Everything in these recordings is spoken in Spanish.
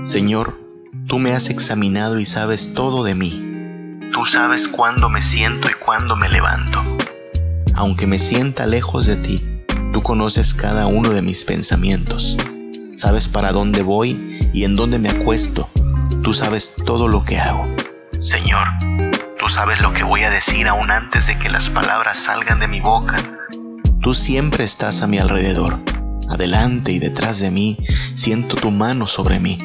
Señor, tú me has examinado y sabes todo de mí. Tú sabes cuándo me siento y cuándo me levanto. Aunque me sienta lejos de ti, tú conoces cada uno de mis pensamientos. Sabes para dónde voy y en dónde me acuesto. Tú sabes todo lo que hago. Señor, tú sabes lo que voy a decir aún antes de que las palabras salgan de mi boca. Tú siempre estás a mi alrededor. Adelante y detrás de mí siento tu mano sobre mí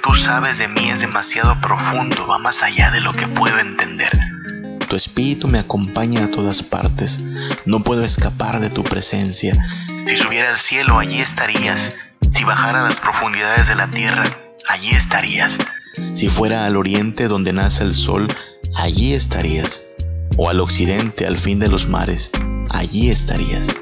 tú sabes de mí es demasiado profundo, va más allá de lo que puedo entender. Tu espíritu me acompaña a todas partes, no puedo escapar de tu presencia. Si subiera al cielo, allí estarías. Si bajara a las profundidades de la tierra, allí estarías. Si fuera al oriente donde nace el sol, allí estarías. O al occidente, al fin de los mares, allí estarías.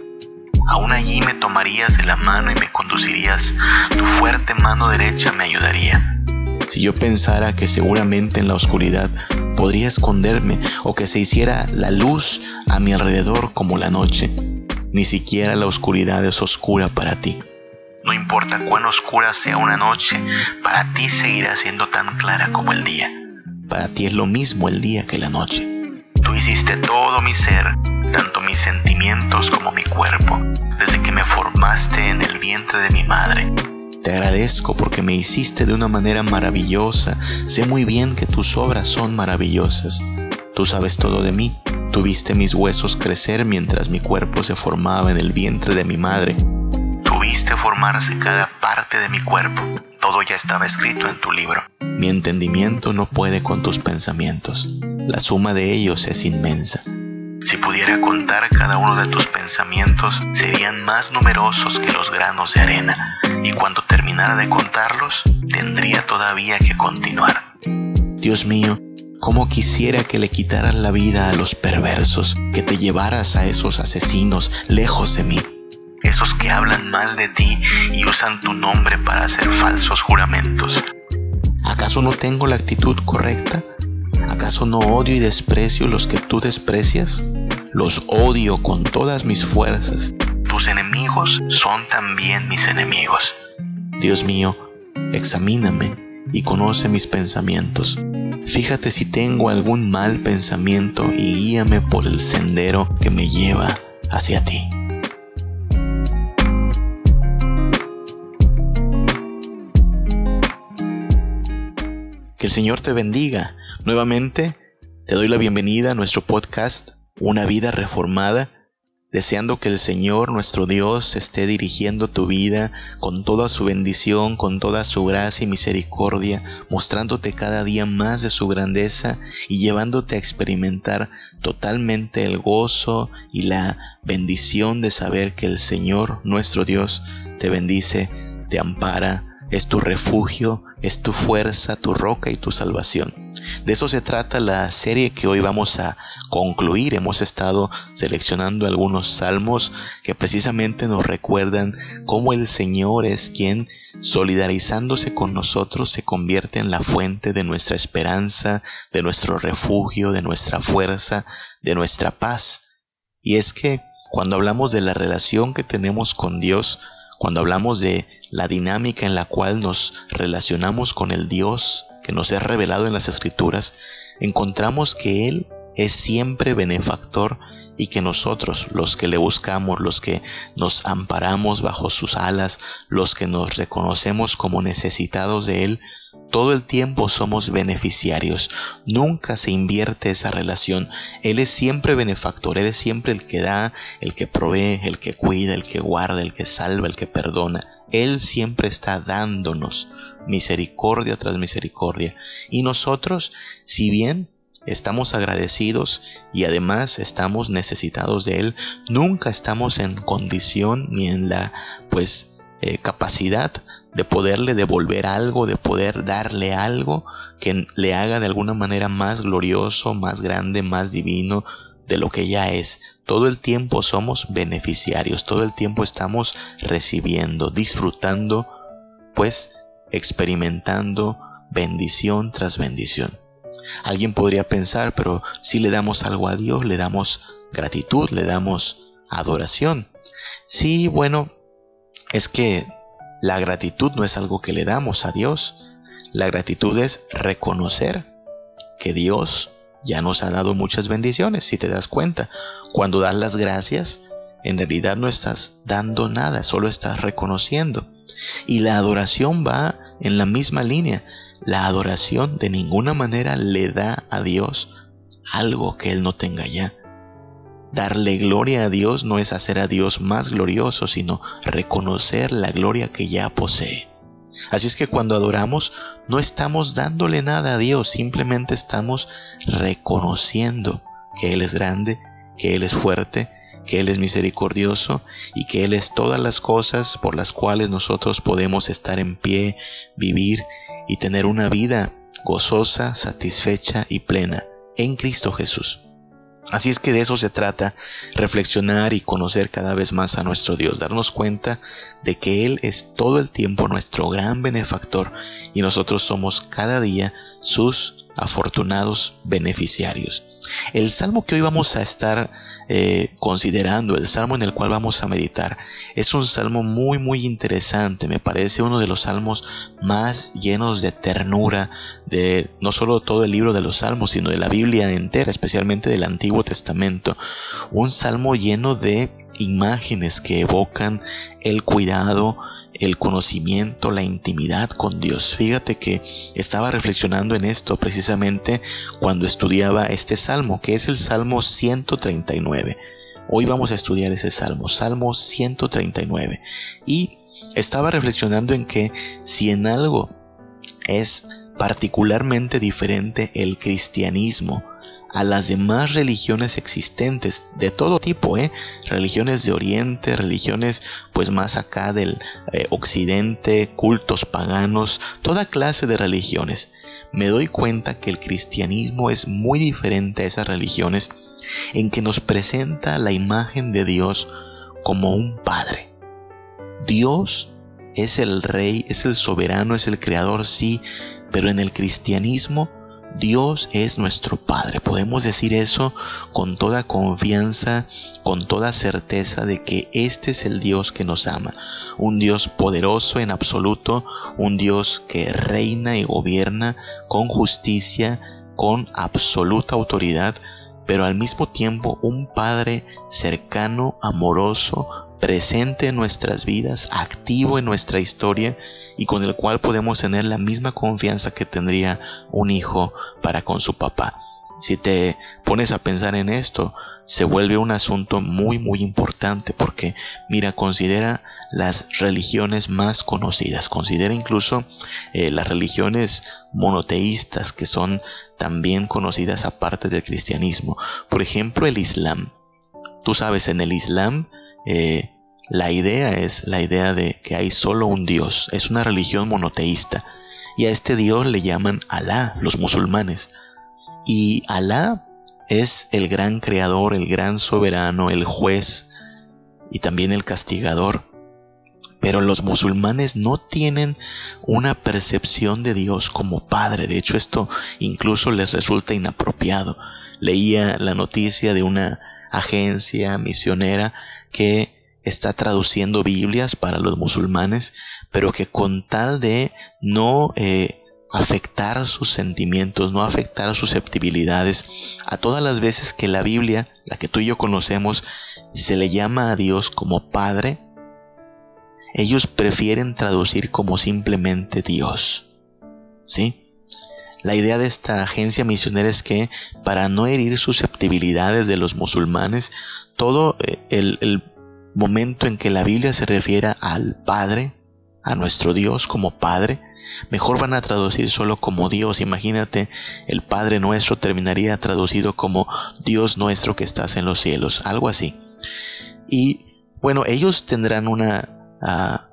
Aún allí me tomarías de la mano y me conducirías, tu fuerte mano derecha me ayudaría. Si yo pensara que seguramente en la oscuridad podría esconderme o que se hiciera la luz a mi alrededor como la noche, ni siquiera la oscuridad es oscura para ti. No importa cuán oscura sea una noche, para ti seguirá siendo tan clara como el día. Para ti es lo mismo el día que la noche. Tú hiciste todo mi ser, tanto mis sentimientos como mi cuerpo, desde que me formaste en el vientre de mi madre. Te agradezco porque me hiciste de una manera maravillosa. Sé muy bien que tus obras son maravillosas. Tú sabes todo de mí. Tuviste mis huesos crecer mientras mi cuerpo se formaba en el vientre de mi madre. Tuviste formarse cada parte de mi cuerpo. Todo ya estaba escrito en tu libro. Mi entendimiento no puede con tus pensamientos. La suma de ellos es inmensa. Si pudiera contar cada uno de tus pensamientos, serían más numerosos que los granos de arena, y cuando terminara de contarlos, tendría todavía que continuar. Dios mío, cómo quisiera que le quitaras la vida a los perversos, que te llevaras a esos asesinos lejos de mí, esos que hablan mal de ti y usan tu nombre para hacer falsos juramentos. ¿Acaso no tengo la actitud correcta? ¿Acaso no odio y desprecio los que tú desprecias? Los odio con todas mis fuerzas. Tus enemigos son también mis enemigos. Dios mío, examíname y conoce mis pensamientos. Fíjate si tengo algún mal pensamiento y guíame por el sendero que me lleva hacia ti. Que el Señor te bendiga Nuevamente, te doy la bienvenida a nuestro podcast Una vida reformada, deseando que el Señor nuestro Dios esté dirigiendo tu vida con toda su bendición, con toda su gracia y misericordia, mostrándote cada día más de su grandeza y llevándote a experimentar totalmente el gozo y la bendición de saber que el Señor nuestro Dios te bendice, te ampara, es tu refugio, es tu fuerza, tu roca y tu salvación. De eso se trata la serie que hoy vamos a concluir. Hemos estado seleccionando algunos salmos que precisamente nos recuerdan cómo el Señor es quien, solidarizándose con nosotros, se convierte en la fuente de nuestra esperanza, de nuestro refugio, de nuestra fuerza, de nuestra paz. Y es que cuando hablamos de la relación que tenemos con Dios, cuando hablamos de la dinámica en la cual nos relacionamos con el Dios que nos es revelado en las escrituras, encontramos que Él es siempre benefactor y que nosotros, los que le buscamos, los que nos amparamos bajo sus alas, los que nos reconocemos como necesitados de Él, todo el tiempo somos beneficiarios. Nunca se invierte esa relación. Él es siempre benefactor, Él es siempre el que da, el que provee, el que cuida, el que guarda, el que salva, el que perdona. Él siempre está dándonos misericordia tras misericordia. Y nosotros, si bien estamos agradecidos y además estamos necesitados de Él, nunca estamos en condición ni en la pues eh, capacidad de poderle devolver algo, de poder darle algo que le haga de alguna manera más glorioso, más grande, más divino de lo que ya es. Todo el tiempo somos beneficiarios, todo el tiempo estamos recibiendo, disfrutando, pues experimentando bendición tras bendición. Alguien podría pensar, pero si le damos algo a Dios, le damos gratitud, le damos adoración. Sí, bueno, es que la gratitud no es algo que le damos a Dios. La gratitud es reconocer que Dios ya nos ha dado muchas bendiciones, si te das cuenta. Cuando das las gracias, en realidad no estás dando nada, solo estás reconociendo. Y la adoración va en la misma línea. La adoración de ninguna manera le da a Dios algo que Él no tenga ya. Darle gloria a Dios no es hacer a Dios más glorioso, sino reconocer la gloria que ya posee. Así es que cuando adoramos no estamos dándole nada a Dios, simplemente estamos reconociendo que Él es grande, que Él es fuerte, que Él es misericordioso y que Él es todas las cosas por las cuales nosotros podemos estar en pie, vivir y tener una vida gozosa, satisfecha y plena en Cristo Jesús. Así es que de eso se trata, reflexionar y conocer cada vez más a nuestro Dios, darnos cuenta de que Él es todo el tiempo nuestro gran benefactor y nosotros somos cada día sus afortunados beneficiarios. El salmo que hoy vamos a estar eh, considerando, el salmo en el cual vamos a meditar, es un salmo muy muy interesante, me parece uno de los salmos más llenos de ternura de no solo todo el libro de los salmos, sino de la Biblia entera, especialmente del Antiguo Testamento. Un salmo lleno de imágenes que evocan el cuidado, el conocimiento, la intimidad con Dios. Fíjate que estaba reflexionando en esto precisamente cuando estudiaba este salmo, que es el Salmo 139. Hoy vamos a estudiar ese salmo, Salmo 139. Y estaba reflexionando en que si en algo es particularmente diferente el cristianismo a las demás religiones existentes de todo tipo, ¿eh? religiones de Oriente, religiones pues más acá del eh, Occidente, cultos paganos, toda clase de religiones. Me doy cuenta que el cristianismo es muy diferente a esas religiones en que nos presenta la imagen de Dios como un Padre. Dios es el Rey, es el soberano, es el Creador, sí, pero en el cristianismo Dios es nuestro Padre. Podemos decir eso con toda confianza, con toda certeza de que este es el Dios que nos ama. Un Dios poderoso en absoluto, un Dios que reina y gobierna con justicia, con absoluta autoridad, pero al mismo tiempo un Padre cercano, amoroso, presente en nuestras vidas, activo en nuestra historia y con el cual podemos tener la misma confianza que tendría un hijo para con su papá. Si te pones a pensar en esto, se vuelve un asunto muy muy importante porque, mira, considera las religiones más conocidas, considera incluso eh, las religiones monoteístas que son también conocidas aparte del cristianismo. Por ejemplo, el Islam. Tú sabes, en el Islam eh, la idea es la idea de que hay solo un Dios, es una religión monoteísta, y a este Dios le llaman Alá, los musulmanes. Y Alá es el gran creador, el gran soberano, el juez y también el castigador. Pero los musulmanes no tienen una percepción de Dios como Padre. De hecho, esto incluso les resulta inapropiado. Leía la noticia de una agencia misionera que está traduciendo Biblias para los musulmanes, pero que con tal de no eh, afectar sus sentimientos, no afectar sus susceptibilidades, a todas las veces que la Biblia, la que tú y yo conocemos, se le llama a Dios como Padre, ellos prefieren traducir como simplemente Dios. ¿Sí? La idea de esta agencia misionera es que para no herir susceptibilidades de los musulmanes, todo eh, el, momento en que la Biblia se refiera al Padre, a nuestro Dios como Padre, mejor van a traducir solo como Dios. Imagínate, el Padre nuestro terminaría traducido como Dios nuestro que estás en los cielos, algo así. Y bueno, ellos tendrán una, ah,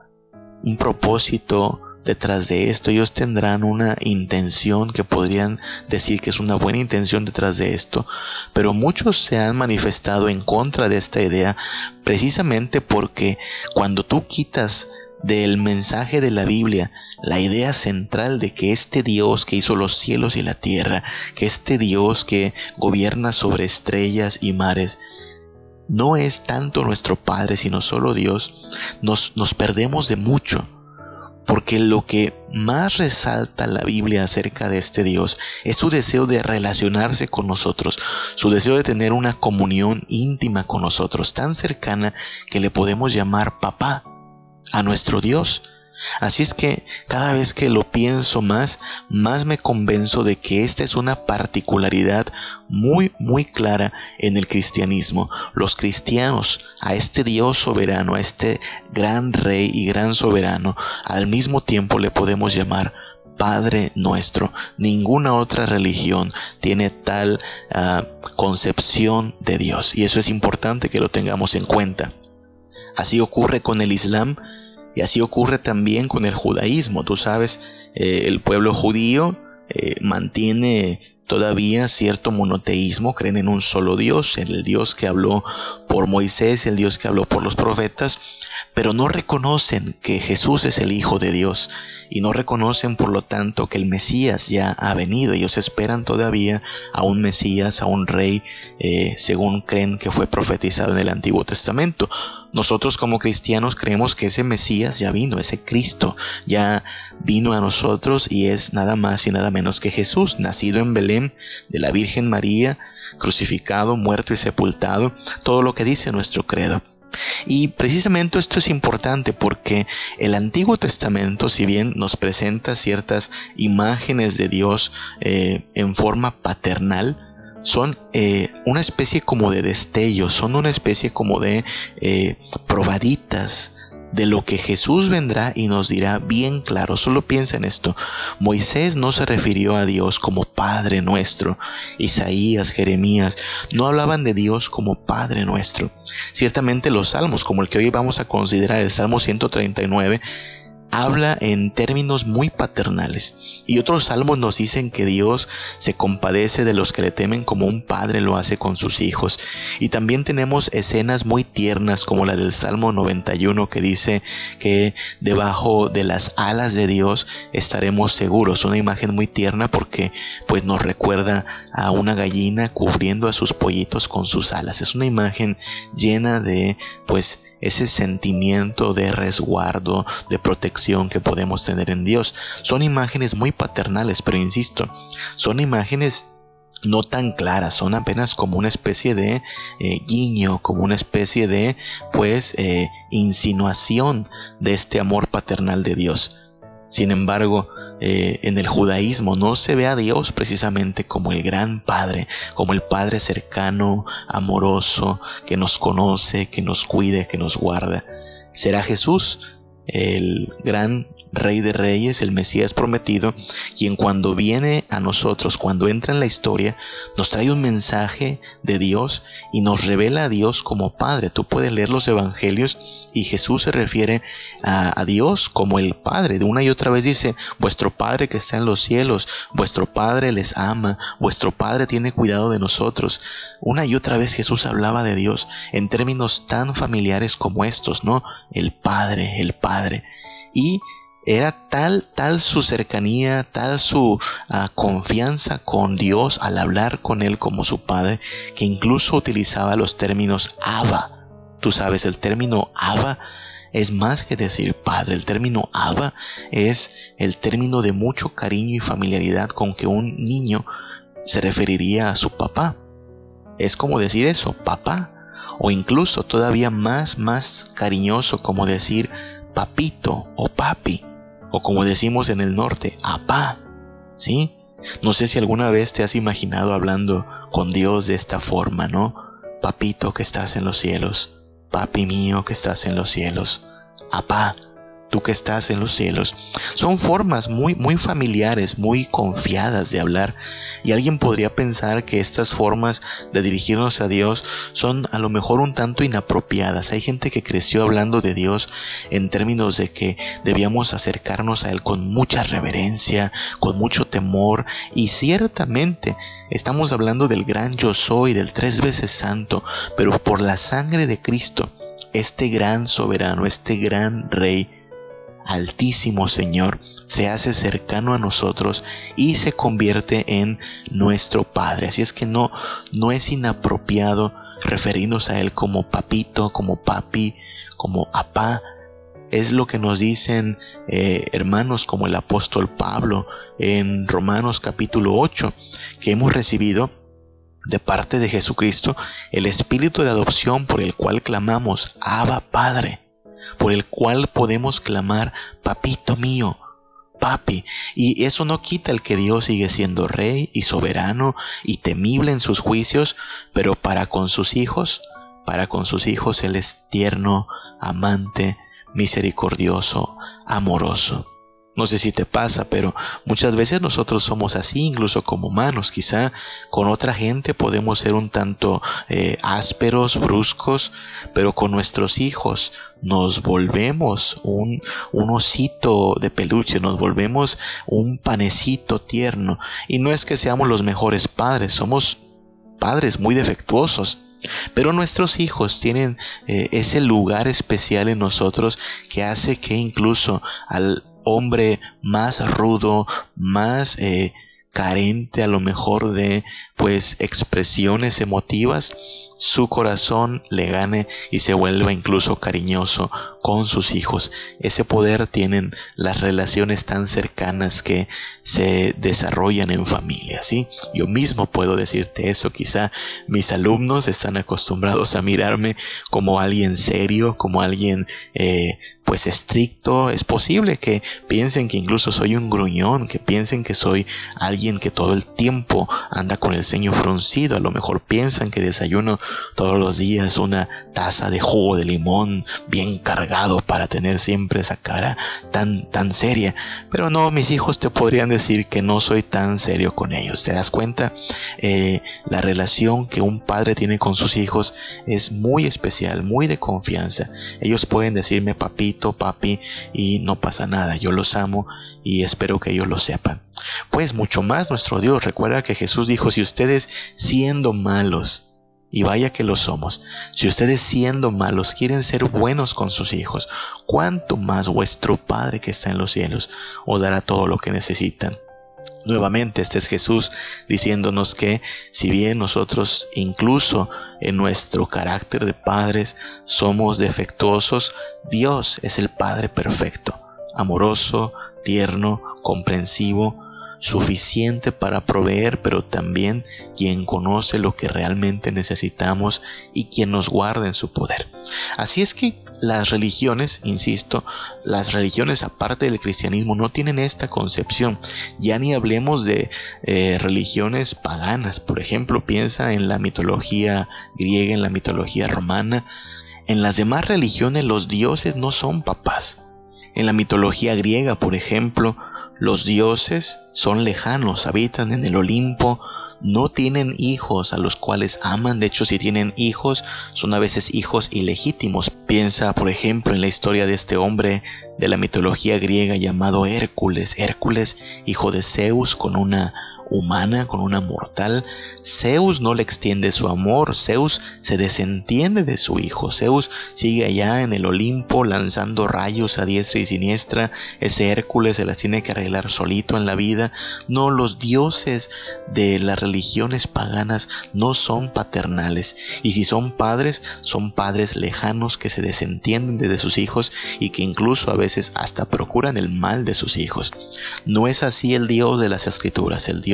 un propósito detrás de esto, ellos tendrán una intención que podrían decir que es una buena intención detrás de esto, pero muchos se han manifestado en contra de esta idea precisamente porque cuando tú quitas del mensaje de la Biblia la idea central de que este Dios que hizo los cielos y la tierra, que este Dios que gobierna sobre estrellas y mares, no es tanto nuestro Padre, sino solo Dios, nos, nos perdemos de mucho. Porque lo que más resalta la Biblia acerca de este Dios es su deseo de relacionarse con nosotros, su deseo de tener una comunión íntima con nosotros, tan cercana que le podemos llamar papá a nuestro Dios. Así es que cada vez que lo pienso más, más me convenzo de que esta es una particularidad muy, muy clara en el cristianismo. Los cristianos a este Dios soberano, a este gran rey y gran soberano, al mismo tiempo le podemos llamar Padre nuestro. Ninguna otra religión tiene tal ah, concepción de Dios y eso es importante que lo tengamos en cuenta. Así ocurre con el Islam y así ocurre también con el judaísmo. Tú sabes, eh, el pueblo judío eh, mantiene todavía cierto monoteísmo, creen en un solo Dios, en el Dios que habló por Moisés, el Dios que habló por los profetas, pero no reconocen que Jesús es el Hijo de Dios y no reconocen por lo tanto que el Mesías ya ha venido. Ellos esperan todavía a un Mesías, a un rey, eh, según creen que fue profetizado en el Antiguo Testamento. Nosotros como cristianos creemos que ese Mesías ya vino, ese Cristo ya vino a nosotros y es nada más y nada menos que Jesús, nacido en Belén de la Virgen María, crucificado, muerto y sepultado, todo lo que dice nuestro credo. Y precisamente esto es importante porque el Antiguo Testamento, si bien nos presenta ciertas imágenes de Dios eh, en forma paternal, son eh, una especie como de destellos, son una especie como de eh, probaditas de lo que Jesús vendrá y nos dirá bien claro. Solo piensa en esto. Moisés no se refirió a Dios como Padre nuestro. Isaías, Jeremías, no hablaban de Dios como Padre nuestro. Ciertamente los salmos, como el que hoy vamos a considerar, el Salmo 139, habla en términos muy paternales. Y otros salmos nos dicen que Dios se compadece de los que le temen como un padre lo hace con sus hijos. Y también tenemos escenas muy tiernas como la del Salmo 91 que dice que debajo de las alas de Dios estaremos seguros. Una imagen muy tierna porque pues nos recuerda a una gallina cubriendo a sus pollitos con sus alas. Es una imagen llena de pues ese sentimiento de resguardo, de protección que podemos tener en Dios. Son imágenes muy paternales, pero insisto, son imágenes no tan claras, son apenas como una especie de eh, guiño, como una especie de pues eh, insinuación de este amor paternal de Dios. Sin embargo, eh, en el judaísmo no se ve a Dios precisamente como el gran Padre, como el Padre cercano, amoroso, que nos conoce, que nos cuide, que nos guarda. Será Jesús el gran Rey de Reyes, el Mesías prometido, quien cuando viene a nosotros, cuando entra en la historia, nos trae un mensaje de Dios y nos revela a Dios como Padre. Tú puedes leer los Evangelios y Jesús se refiere a, Dios como el Padre. De una y otra vez dice, vuestro Padre que está en los cielos, vuestro Padre les ama, vuestro Padre tiene cuidado de nosotros. Una y otra vez Jesús hablaba de Dios en términos tan familiares como estos, ¿no? El Padre, el Padre. Y era tal, tal su cercanía, tal su ah, confianza con Dios al hablar con Él como su Padre, que incluso utilizaba los términos Abba. Tú sabes, el término Abba es más que decir Padre. El término Abba es el término de mucho cariño y familiaridad con que un niño se referiría a su papá. Es como decir eso, papá. O incluso todavía más, más cariñoso como decir papito o papi o como decimos en el norte, apá. ¿Sí? No sé si alguna vez te has imaginado hablando con Dios de esta forma, ¿no? Papito que estás en los cielos, papi mío que estás en los cielos, apá tú que estás en los cielos. Son formas muy, muy familiares, muy confiadas de hablar. Y alguien podría pensar que estas formas de dirigirnos a Dios son a lo mejor un tanto inapropiadas. Hay gente que creció hablando de Dios en términos de que debíamos acercarnos a Él con mucha reverencia, con mucho temor. Y ciertamente estamos hablando del gran yo soy, del tres veces santo, pero por la sangre de Cristo este gran soberano, este gran rey, Altísimo Señor se hace cercano a nosotros y se convierte en nuestro Padre. Así es que no, no es inapropiado referirnos a Él como papito, como papi, como apá. Es lo que nos dicen eh, hermanos como el apóstol Pablo en Romanos capítulo 8, que hemos recibido de parte de Jesucristo el espíritu de adopción por el cual clamamos, Abba Padre, por el cual podemos clamar, Papito mío, papi. Y eso no quita el que Dios sigue siendo rey y soberano y temible en sus juicios, pero para con sus hijos, para con sus hijos Él es tierno, amante, misericordioso, amoroso. No sé si te pasa, pero muchas veces nosotros somos así, incluso como humanos. Quizá con otra gente podemos ser un tanto eh, ásperos, bruscos, pero con nuestros hijos nos volvemos un, un osito de peluche, nos volvemos un panecito tierno. Y no es que seamos los mejores padres, somos padres muy defectuosos. Pero nuestros hijos tienen eh, ese lugar especial en nosotros que hace que incluso al hombre más rudo, más eh, carente a lo mejor de pues expresiones emotivas, su corazón le gane y se vuelva incluso cariñoso con sus hijos. Ese poder tienen las relaciones tan cercanas que se desarrollan en familia, ¿sí? Yo mismo puedo decirte eso, quizá mis alumnos están acostumbrados a mirarme como alguien serio, como alguien eh, pues estricto, es posible que piensen que incluso soy un gruñón, que piensen que soy alguien que todo el tiempo anda con el ceño fruncido, a lo mejor piensan que desayuno todos los días una taza de jugo de limón bien cargado para tener siempre esa cara tan tan seria, pero no, mis hijos te podrían decir que no soy tan serio con ellos, ¿te das cuenta? Eh, la relación que un padre tiene con sus hijos es muy especial, muy de confianza, ellos pueden decirme papito, papi, y no pasa nada, yo los amo y espero que ellos lo sepan. Pues mucho más nuestro Dios, recuerda que Jesús dijo, si ustedes siendo malos, y vaya que lo somos, si ustedes siendo malos quieren ser buenos con sus hijos, cuánto más vuestro Padre que está en los cielos os dará todo lo que necesitan. Nuevamente, este es Jesús diciéndonos que si bien nosotros incluso en nuestro carácter de padres somos defectuosos, Dios es el Padre perfecto, amoroso, tierno, comprensivo, suficiente para proveer, pero también quien conoce lo que realmente necesitamos y quien nos guarda en su poder. Así es que las religiones, insisto, las religiones aparte del cristianismo no tienen esta concepción. Ya ni hablemos de eh, religiones paganas. Por ejemplo, piensa en la mitología griega, en la mitología romana. En las demás religiones los dioses no son papás. En la mitología griega, por ejemplo, los dioses son lejanos, habitan en el Olimpo, no tienen hijos a los cuales aman, de hecho si tienen hijos son a veces hijos ilegítimos. Piensa por ejemplo en la historia de este hombre de la mitología griega llamado Hércules, Hércules hijo de Zeus con una humana, con una mortal, Zeus no le extiende su amor, Zeus se desentiende de su hijo, Zeus sigue allá en el Olimpo lanzando rayos a diestra y siniestra, ese Hércules se las tiene que arreglar solito en la vida, no, los dioses de las religiones paganas no son paternales, y si son padres, son padres lejanos que se desentienden de sus hijos y que incluso a veces hasta procuran el mal de sus hijos. No es así el Dios de las Escrituras, el Dios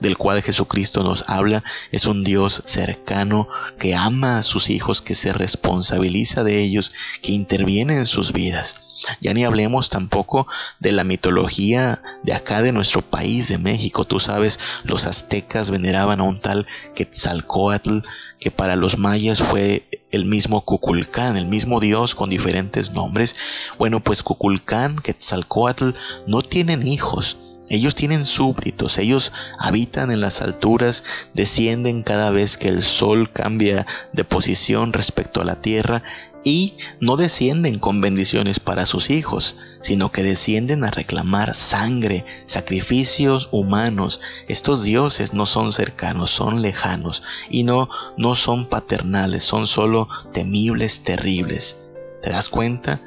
del cual Jesucristo nos habla es un Dios cercano que ama a sus hijos, que se responsabiliza de ellos, que interviene en sus vidas. Ya ni hablemos tampoco de la mitología de acá de nuestro país, de México. Tú sabes, los aztecas veneraban a un tal Quetzalcoatl, que para los mayas fue el mismo Cuculcán, el mismo dios con diferentes nombres. Bueno, pues Cuculcán, Quetzalcoatl no tienen hijos, ellos tienen súbditos, ellos habitan en las alturas, descienden cada vez que el sol cambia de posición respecto a la tierra y no descienden con bendiciones para sus hijos, sino que descienden a reclamar sangre, sacrificios humanos. Estos dioses no son cercanos, son lejanos y no no son paternales, son solo temibles, terribles. ¿Te das cuenta?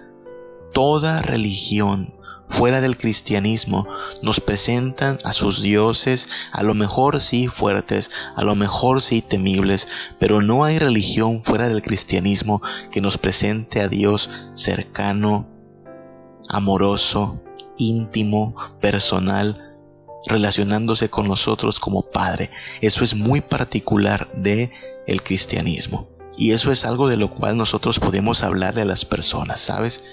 toda religión fuera del cristianismo nos presentan a sus dioses, a lo mejor sí fuertes, a lo mejor sí temibles, pero no hay religión fuera del cristianismo que nos presente a Dios cercano, amoroso, íntimo, personal, relacionándose con nosotros como Padre. Eso es muy particular de el cristianismo. Y eso es algo de lo cual nosotros podemos hablarle a las personas, ¿sabes?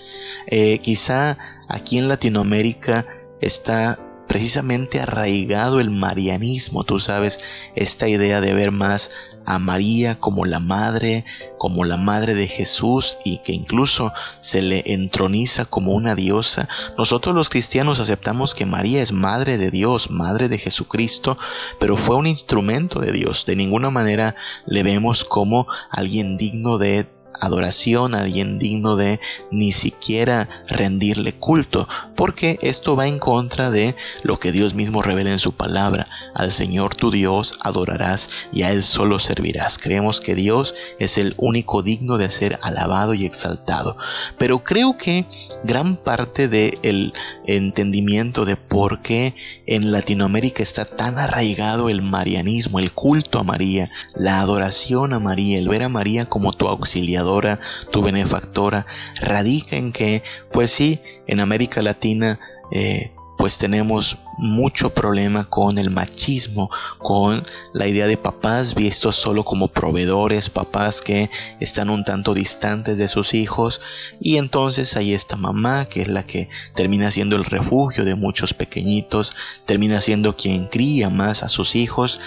Eh, quizá aquí en Latinoamérica está precisamente arraigado el marianismo, tú sabes, esta idea de ver más a María como la madre, como la madre de Jesús y que incluso se le entroniza como una diosa. Nosotros los cristianos aceptamos que María es madre de Dios, madre de Jesucristo, pero fue un instrumento de Dios. De ninguna manera le vemos como alguien digno de adoración, alguien digno de ni siquiera rendirle culto, porque esto va en contra de lo que Dios mismo revela en su palabra. Al Señor tu Dios adorarás y a Él solo servirás. Creemos que Dios es el único digno de ser alabado y exaltado. Pero creo que gran parte del entendimiento de por qué en Latinoamérica está tan arraigado el marianismo, el culto a María, la adoración a María, el ver a María como tu auxiliadora, tu benefactora, radica en que, pues sí, en América Latina eh, pues tenemos mucho problema con el machismo, con la idea de papás vistos solo como proveedores, papás que están un tanto distantes de sus hijos y entonces ahí está mamá que es la que termina siendo el refugio de muchos pequeñitos, termina siendo quien cría más a sus hijos.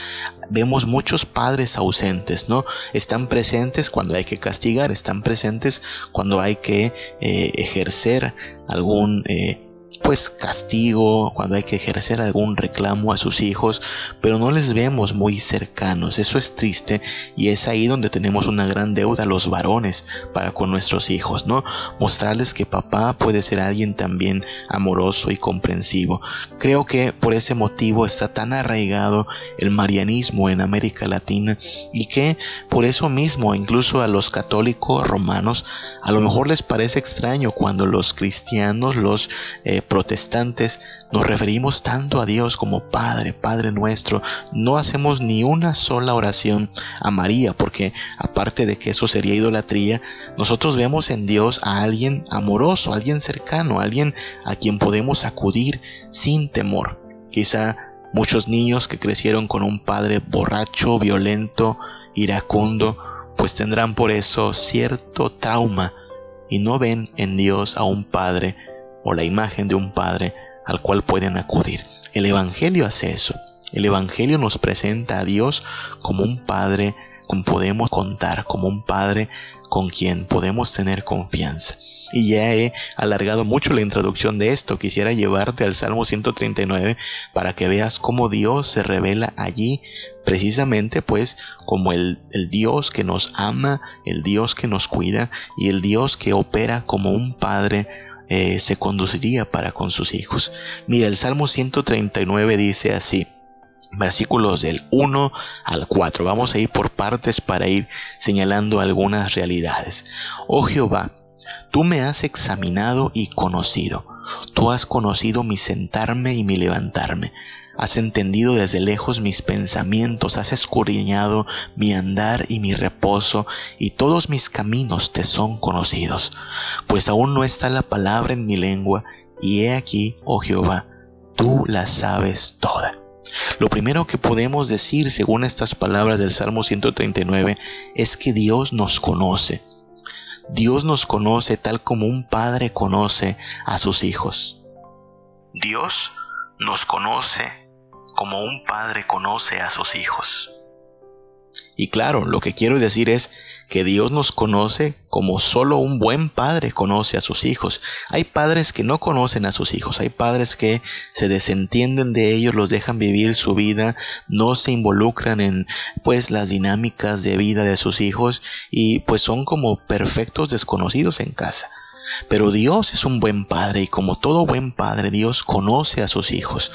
Vemos muchos padres ausentes, ¿no? Están presentes cuando hay que castigar, están presentes cuando hay que eh, ejercer algún eh, pues castigo, cuando hay que ejercer algún reclamo a sus hijos, pero no les vemos muy cercanos. Eso es triste y es ahí donde tenemos una gran deuda los varones para con nuestros hijos, ¿no? Mostrarles que papá puede ser alguien también amoroso y comprensivo. Creo que por ese motivo está tan arraigado el marianismo en América Latina y que por eso mismo incluso a los católicos romanos a lo mejor les parece extraño cuando los cristianos, los eh, protestantes nos referimos tanto a Dios como Padre, Padre nuestro, no hacemos ni una sola oración a María, porque aparte de que eso sería idolatría, nosotros vemos en Dios a alguien amoroso, alguien cercano, alguien a quien podemos acudir sin temor. Quizá muchos niños que crecieron con un padre borracho, violento, iracundo, pues tendrán por eso cierto trauma y no ven en Dios a un padre o la imagen de un Padre al cual pueden acudir. El Evangelio hace eso. El Evangelio nos presenta a Dios como un Padre con podemos contar, como un Padre con quien podemos tener confianza. Y ya he alargado mucho la introducción de esto. Quisiera llevarte al Salmo 139 para que veas cómo Dios se revela allí precisamente pues como el, el, Dios que nos ama, el Dios que nos cuida y el Dios que opera como un Padre eh, se conduciría para con sus hijos. Mira, el Salmo 139 dice así, versículos del 1 al 4. Vamos a ir por partes para ir señalando algunas realidades. Oh Jehová, tú me has examinado y conocido. Tú has conocido mi sentarme y mi levantarme. Has entendido desde lejos mis pensamientos, has escudriñado mi andar y mi reposo, y todos mis caminos te son conocidos. Pues aún no está la palabra en mi lengua, y he aquí, oh Jehová, tú la sabes toda. Lo primero que podemos decir, según estas palabras del Salmo 139, es que Dios nos conoce. Dios nos conoce tal como un padre conoce a sus hijos. Dios nos conoce como un padre conoce a sus hijos. Y claro, lo que quiero decir es que Dios nos conoce como solo un buen padre conoce a sus hijos. Hay padres que no conocen a sus hijos, hay padres que se desentienden de ellos, los dejan vivir su vida, no se involucran en pues las dinámicas de vida de sus hijos y pues son como perfectos desconocidos en casa. Pero Dios es un buen padre y como todo buen padre, Dios conoce a sus hijos.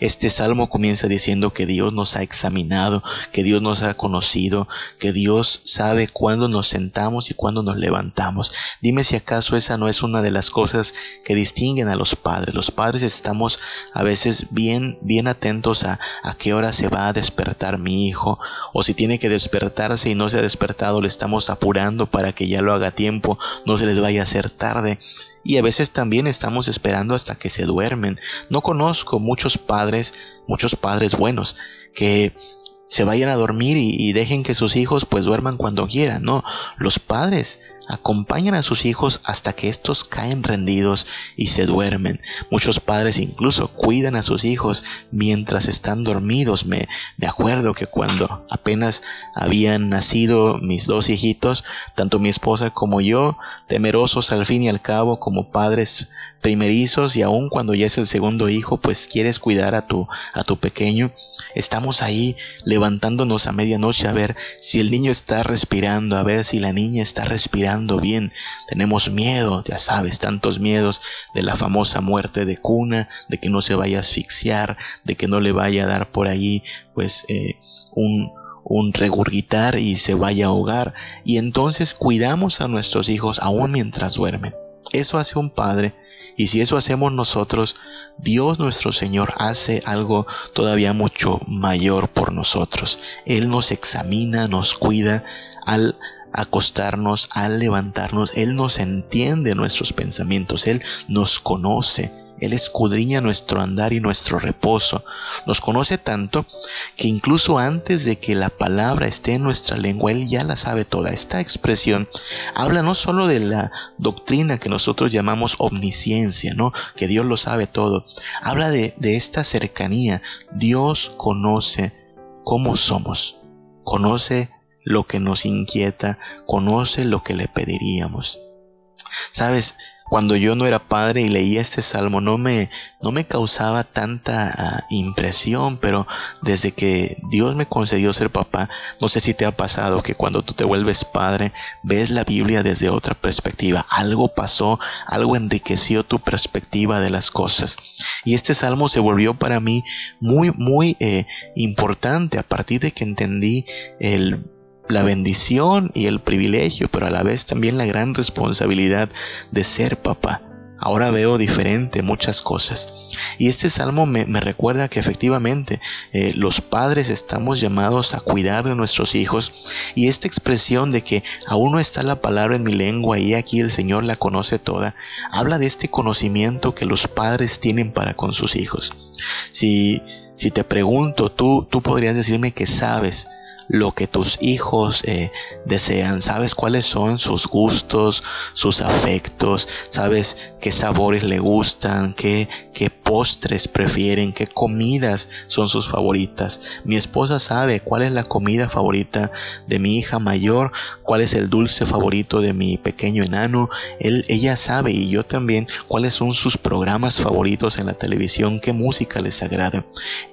Este salmo comienza diciendo que Dios nos ha examinado, que Dios nos ha conocido, que Dios sabe cuándo nos sentamos y cuándo nos levantamos. Dime si acaso esa no es una de las cosas que distinguen a los padres. Los padres estamos a veces bien, bien atentos a a qué hora se va a despertar mi hijo, o si tiene que despertarse y no se ha despertado, le estamos apurando para que ya lo haga a tiempo, no se les vaya a hacer tarde y a veces también estamos esperando hasta que se duermen. No conozco muchos padres, muchos padres buenos, que se vayan a dormir y, dejen que sus hijos pues duerman cuando quieran. No, los padres acompañan a sus hijos hasta que estos caen rendidos y se duermen. Muchos padres incluso cuidan a sus hijos mientras están dormidos. Me, me acuerdo que cuando apenas habían nacido mis dos hijitos, tanto mi esposa como yo, temerosos al fin y al cabo como padres primerizos y aun cuando ya es el segundo hijo, pues quieres cuidar a tu, a tu pequeño, estamos ahí levantándonos a medianoche a ver si el niño está respirando, a ver si la niña está respirando bien. Tenemos miedo, ya sabes, tantos miedos de la famosa muerte de cuna, de que no se vaya a asfixiar, de que no le vaya a dar por ahí pues eh, un, un regurgitar y se vaya a ahogar. Y entonces cuidamos a nuestros hijos aún mientras duermen. Eso hace un padre. Y si eso hacemos nosotros, Dios nuestro Señor hace algo todavía mucho mayor por nosotros. Él nos examina, nos cuida al acostarnos, al levantarnos. Él nos entiende nuestros pensamientos, Él nos conoce. Él escudriña nuestro andar y nuestro reposo. Nos conoce tanto que incluso antes de que la palabra esté en nuestra lengua, Él ya la sabe toda. Esta expresión habla no solo de la doctrina que nosotros llamamos omnisciencia, ¿no? Que Dios lo sabe todo. Habla de, de esta cercanía. Dios conoce cómo somos. Conoce lo que nos inquieta, conoce lo que le pediríamos. Sabes, cuando yo no era padre y leía este salmo no me, no me causaba tanta ah, impresión, pero desde que Dios me concedió ser papá, no sé si te ha pasado que cuando tú te vuelves padre ves la Biblia desde otra perspectiva. Algo pasó, algo enriqueció tu perspectiva de las cosas. Y este salmo se volvió para mí muy, muy eh, importante a partir de que entendí el la bendición y el privilegio, pero a la vez también la gran responsabilidad de ser papá. Ahora veo diferente muchas cosas. Y este salmo me, recuerda que efectivamente eh, los padres estamos llamados a cuidar de nuestros hijos. Y esta expresión de que aún no está la palabra en mi lengua y aquí el Señor la conoce toda, habla de este conocimiento que los padres tienen para con sus hijos. Si, si te pregunto, tú, tú podrías decirme que sabes lo que tus hijos eh, desean, sabes cuáles son sus gustos, sus afectos, sabes qué sabores le gustan, qué, qué postres prefieren, qué comidas son sus favoritas. Mi esposa sabe cuál es la comida favorita de mi hija mayor, cuál es el dulce favorito de mi pequeño enano. Él, ella sabe y yo también cuáles son sus programas favoritos en la televisión, qué música les agrada.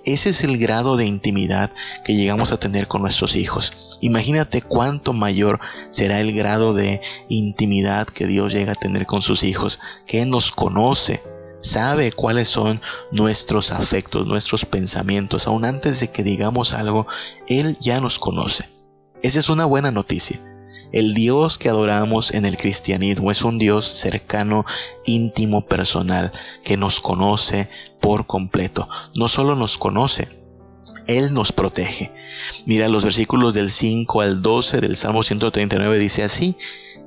Ese es el grado de intimidad que llegamos a tener con nuestros hijos. Imagínate cuánto mayor será el grado de intimidad que Dios llega a tener con sus hijos, que nos conoce, sabe cuáles son nuestros afectos, nuestros pensamientos. Aún antes de que digamos algo, Él ya nos conoce. Esa es una buena noticia. El Dios que adoramos en el cristianismo es un Dios cercano, íntimo, personal, que nos conoce por completo. No solo nos conoce, Él nos protege. Mira los versículos del 5 al 12 del Salmo 139 dice así,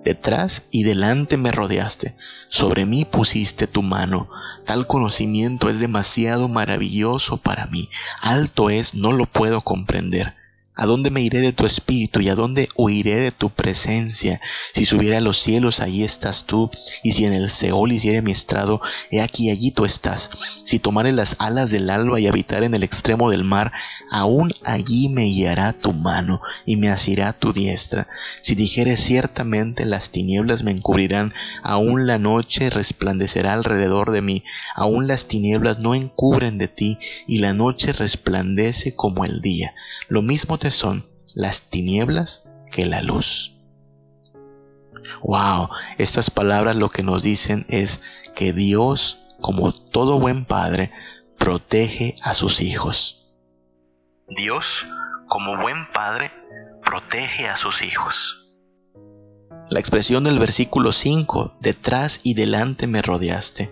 detrás y delante me rodeaste, sobre mí pusiste tu mano, tal conocimiento es demasiado maravilloso para mí, alto es, no lo puedo comprender. ¿A dónde me iré de tu espíritu y a dónde huiré de tu presencia? Si subiera a los cielos, allí estás tú, y si en el Seol hiciere mi estrado, he aquí allí tú estás. Si tomare las alas del alba y habitar en el extremo del mar, aún allí me guiará tu mano y me asirá tu diestra. Si dijere ciertamente las tinieblas me encubrirán, aún la noche resplandecerá alrededor de mí, aún las tinieblas no encubren de ti, y la noche resplandece como el día. Lo mismo te son las tinieblas que la luz. Wow, estas palabras lo que nos dicen es que Dios, como todo buen padre, protege a sus hijos. Dios, como buen padre, protege a sus hijos. La expresión del versículo 5, detrás y delante me rodeaste,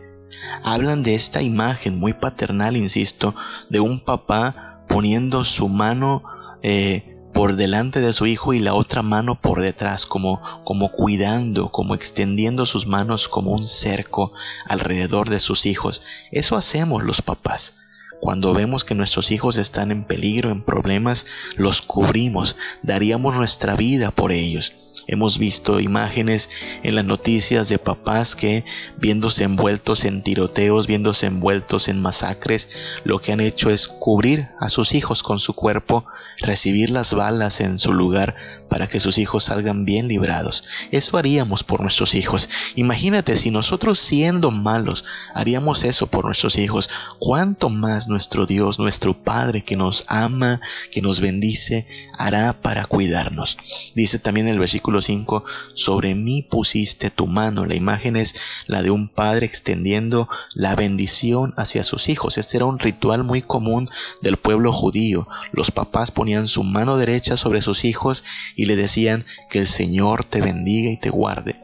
hablan de esta imagen muy paternal, insisto, de un papá poniendo su mano eh, por delante de su hijo y la otra mano por detrás, como, como cuidando, como extendiendo sus manos como un cerco alrededor de sus hijos. Eso hacemos los papás. Cuando vemos que nuestros hijos están en peligro, en problemas, los cubrimos, daríamos nuestra vida por ellos. Hemos visto imágenes en las noticias de papás que, viéndose envueltos en tiroteos, viéndose envueltos en masacres, lo que han hecho es cubrir a sus hijos con su cuerpo, recibir las balas en su lugar para que sus hijos salgan bien librados. Eso haríamos por nuestros hijos. Imagínate si nosotros siendo malos haríamos eso por nuestros hijos, cuánto más nuestro Dios, nuestro Padre que nos ama, que nos bendice, hará para cuidarnos. Dice también el versículo 5, sobre mí pusiste tu mano. La imagen es la de un padre extendiendo la bendición hacia sus hijos. Este era un ritual muy común del pueblo judío. Los papás ponían su mano derecha sobre sus hijos y le decían que el Señor te bendiga y te guarde.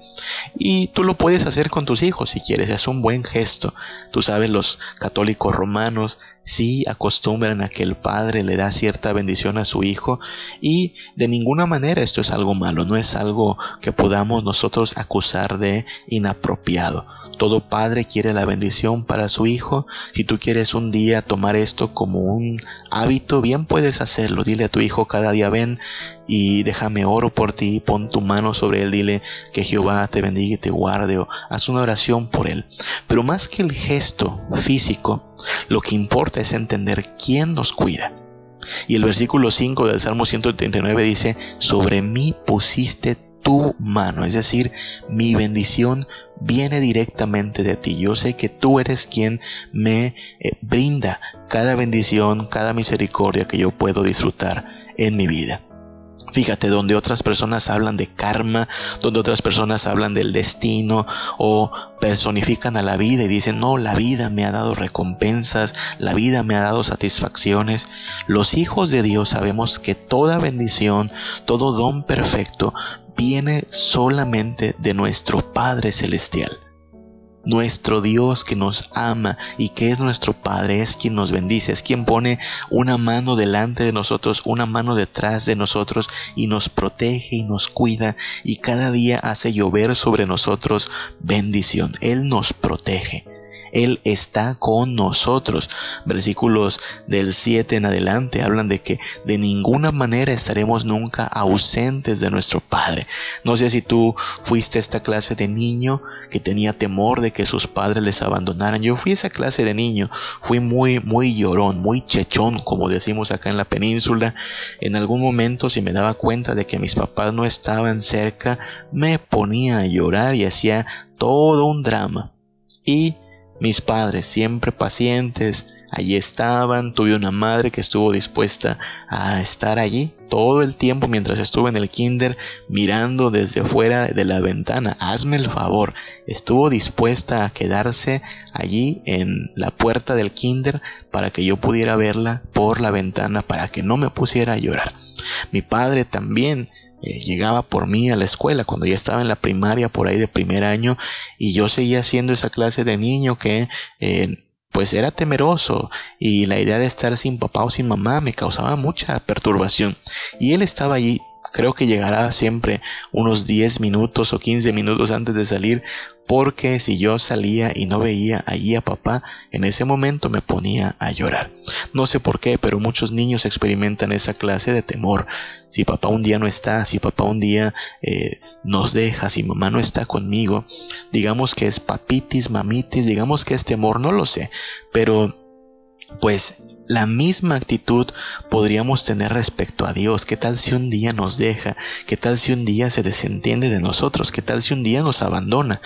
Y tú lo puedes hacer con tus hijos si quieres, es un buen gesto. Tú sabes, los católicos romanos sí acostumbran a que el padre le da cierta bendición a su hijo y de ninguna manera esto es algo malo, no es algo que podamos nosotros acusar de inapropiado. Todo padre quiere la bendición para su hijo. Si tú quieres un día tomar esto como un hábito, bien puedes hacerlo. Dile a tu hijo cada día ven y déjame oro por ti, pon tu mano sobre él, dile que Jehová te bendiga y te guarde o haz una oración por él. Pero más que el gesto físico, lo que importa es entender quién nos cuida. Y el versículo 5 del Salmo 139 dice, sobre mí pusiste tu mano, es decir, mi bendición viene directamente de ti. Yo sé que tú eres quien me eh, brinda cada bendición, cada misericordia que yo puedo disfrutar en mi vida. Fíjate, donde otras personas hablan de karma, donde otras personas hablan del destino o personifican a la vida y dicen, no, la vida me ha dado recompensas, la vida me ha dado satisfacciones. Los hijos de Dios sabemos que toda bendición, todo don perfecto viene solamente de nuestro Padre Celestial. Nuestro Dios que nos ama y que es nuestro Padre es quien nos bendice, es quien pone una mano delante de nosotros, una mano detrás de nosotros y nos protege y nos cuida y cada día hace llover sobre nosotros bendición. Él nos protege. Él está con nosotros. Versículos del 7 en adelante hablan de que de ninguna manera estaremos nunca ausentes de nuestro Padre. No sé si tú fuiste a esta clase de niño que tenía temor de que sus padres les abandonaran. Yo fui a esa clase de niño, fui muy, muy llorón, muy chechón, como decimos acá en la península. En algún momento, si me daba cuenta de que mis papás no estaban cerca, me ponía a llorar y hacía todo un drama. Y mis padres, siempre pacientes, allí estaban. Tuve una madre que estuvo dispuesta a estar allí todo el tiempo mientras estuve en el kinder mirando desde fuera de la ventana. Hazme el favor. Estuvo dispuesta a quedarse allí en la puerta del kinder para que yo pudiera verla por la ventana para que no me pusiera a llorar. Mi padre también eh, llegaba por mí a la escuela cuando ya estaba en la primaria por ahí de primer año y yo seguía siendo esa clase de niño que eh, pues era temeroso y la idea de estar sin papá o sin mamá me causaba mucha perturbación. Y él estaba allí creo que llegará siempre unos 10 minutos o 15 minutos antes de salir porque si yo salía y no veía allí a papá, en ese momento me ponía a llorar. No sé por qué, pero muchos niños experimentan esa clase de temor. Si papá un día no está, si papá un día eh, nos deja, si mamá no está conmigo, digamos que es papitis, mamitis, digamos que es temor, no lo sé, pero pues la misma actitud podríamos tener respecto a Dios. ¿Qué tal si un día nos deja? ¿Qué tal si un día se desentiende de nosotros? ¿Qué tal si un día nos abandona?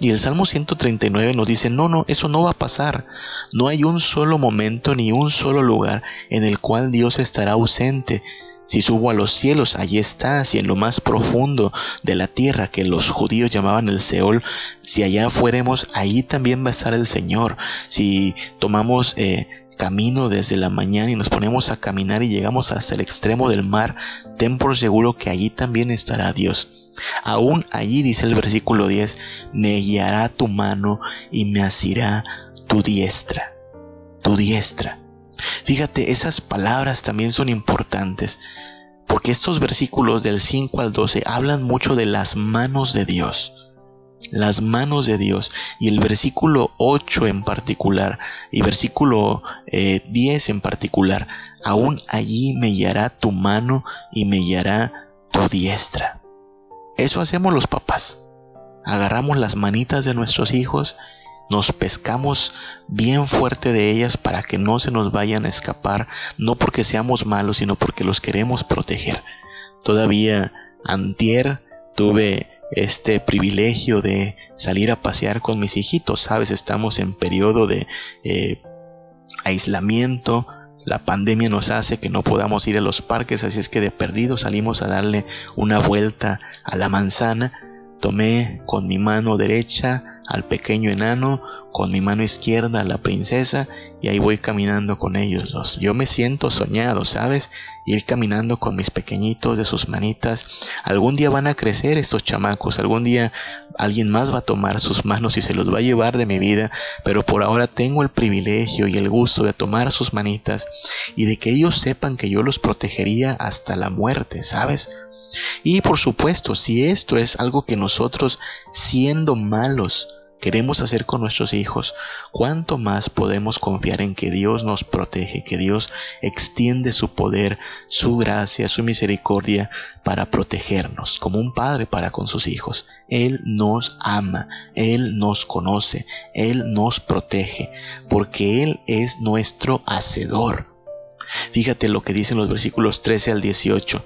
Y el Salmo 139 nos dice, no, no, eso no va a pasar. No hay un solo momento ni un solo lugar en el cual Dios estará ausente Si subo a los cielos, allí estás, y en lo más profundo de la tierra que los judíos llamaban el Seol, si allá fuéramos, allí también va a estar el Señor. Si tomamos eh, camino desde la mañana y nos ponemos a caminar y llegamos hasta el extremo del mar, ten por seguro que allí también estará Dios. Aún allí, dice el versículo 10, me guiará tu mano y me asirá tu diestra. Tu diestra. Fíjate, esas palabras también son importantes, porque estos versículos del 5 al 12 hablan mucho de las manos de Dios. Las manos de Dios. Y el versículo 8 en particular, y versículo 10 eh, en particular, aún allí me guiará tu mano y me guiará tu diestra. Eso hacemos los papás. Agarramos las manitas de nuestros hijos nos pescamos bien fuerte de ellas para que no se nos vayan a escapar, no porque seamos malos, sino porque los queremos proteger. Todavía antier tuve este privilegio de salir a pasear con mis hijitos, sabes, estamos en periodo de eh, aislamiento, la pandemia nos hace que no podamos ir a los parques, así es que de perdido salimos a darle una vuelta a la manzana. Tomé con mi mano derecha al pequeño enano, con mi mano izquierda a la princesa, y ahí voy caminando con ellos dos. Yo me siento soñado, ¿sabes? Ir caminando con mis pequeñitos de sus manitas. Algún día van a crecer estos chamacos, algún día alguien más va a tomar sus manos y se los va a llevar de mi vida, pero por ahora tengo el privilegio y el gusto de tomar sus manitas y de que ellos sepan que yo los protegería hasta la muerte, ¿sabes? Y por supuesto, si esto es algo que nosotros, siendo malos, queremos hacer con nuestros hijos, cuánto más podemos confiar en que Dios nos protege, que Dios extiende su poder, su gracia, su misericordia para protegernos, como un padre para con sus hijos. Él nos ama, Él nos conoce, Él nos protege, porque Él es nuestro hacedor. Fíjate lo que dicen los versículos 13 al 18